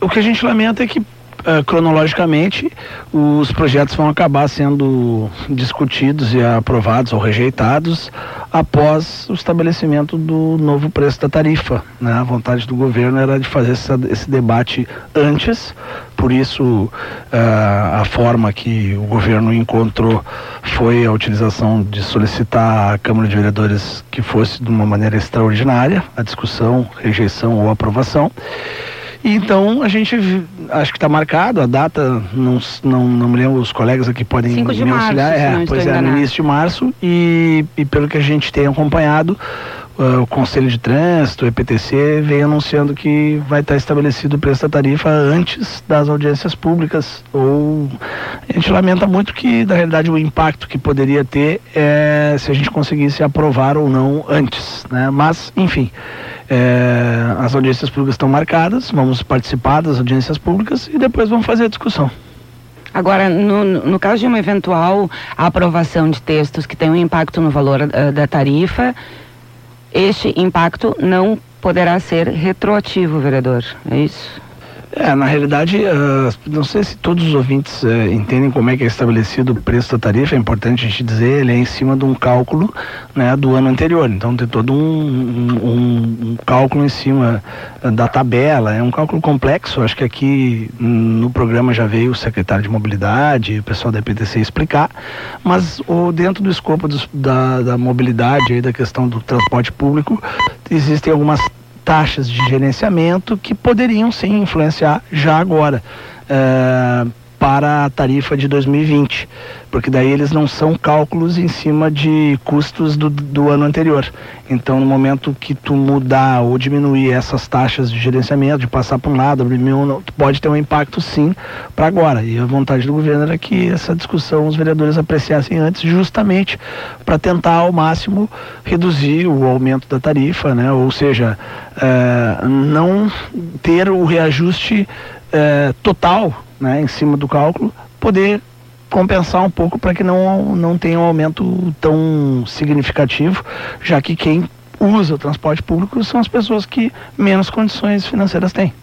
o que a gente lamenta é que Uh, cronologicamente, os projetos vão acabar sendo discutidos e aprovados ou rejeitados após o estabelecimento do novo preço da tarifa. Né? A vontade do governo era de fazer essa, esse debate antes, por isso uh, a forma que o governo encontrou foi a utilização de solicitar à Câmara de Vereadores que fosse de uma maneira extraordinária a discussão, rejeição ou aprovação. Então a gente acho que está marcado, a data, não, não, não me lembro, os colegas aqui podem me auxiliar. Março, é, pois é, no início de março e, e pelo que a gente tem acompanhado, uh, o Conselho de Trânsito, o EPTC, vem anunciando que vai estar estabelecido o preço da tarifa antes das audiências públicas. Ou a gente lamenta muito que, na realidade, o impacto que poderia ter é se a gente conseguisse aprovar ou não antes. Né? Mas, enfim. É, as audiências públicas estão marcadas, vamos participar das audiências públicas e depois vamos fazer a discussão. Agora, no, no caso de uma eventual aprovação de textos que tenham impacto no valor uh, da tarifa, este impacto não poderá ser retroativo, vereador, é isso? É, na realidade, uh, não sei se todos os ouvintes uh, entendem como é que é estabelecido o preço da tarifa, é importante a gente dizer, ele é em cima de um cálculo né, do ano anterior, então tem todo um, um, um cálculo em cima uh, da tabela, é um cálculo complexo, acho que aqui no programa já veio o secretário de mobilidade, o pessoal da EPTC explicar, mas o, dentro do escopo da, da mobilidade, aí, da questão do transporte público, existem algumas taxas de gerenciamento que poderiam sim influenciar já agora. Eh, para a tarifa de 2020, porque daí eles não são cálculos em cima de custos do, do ano anterior. Então, no momento que tu mudar ou diminuir essas taxas de gerenciamento, de passar para um lado, pode ter um impacto sim para agora. E a vontade do governo era que essa discussão os vereadores apreciassem antes, justamente para tentar ao máximo reduzir o aumento da tarifa, né? ou seja, é, não ter o reajuste é, total né, em cima do cálculo, poder compensar um pouco para que não, não tenha um aumento tão significativo, já que quem usa o transporte público são as pessoas que menos condições financeiras têm.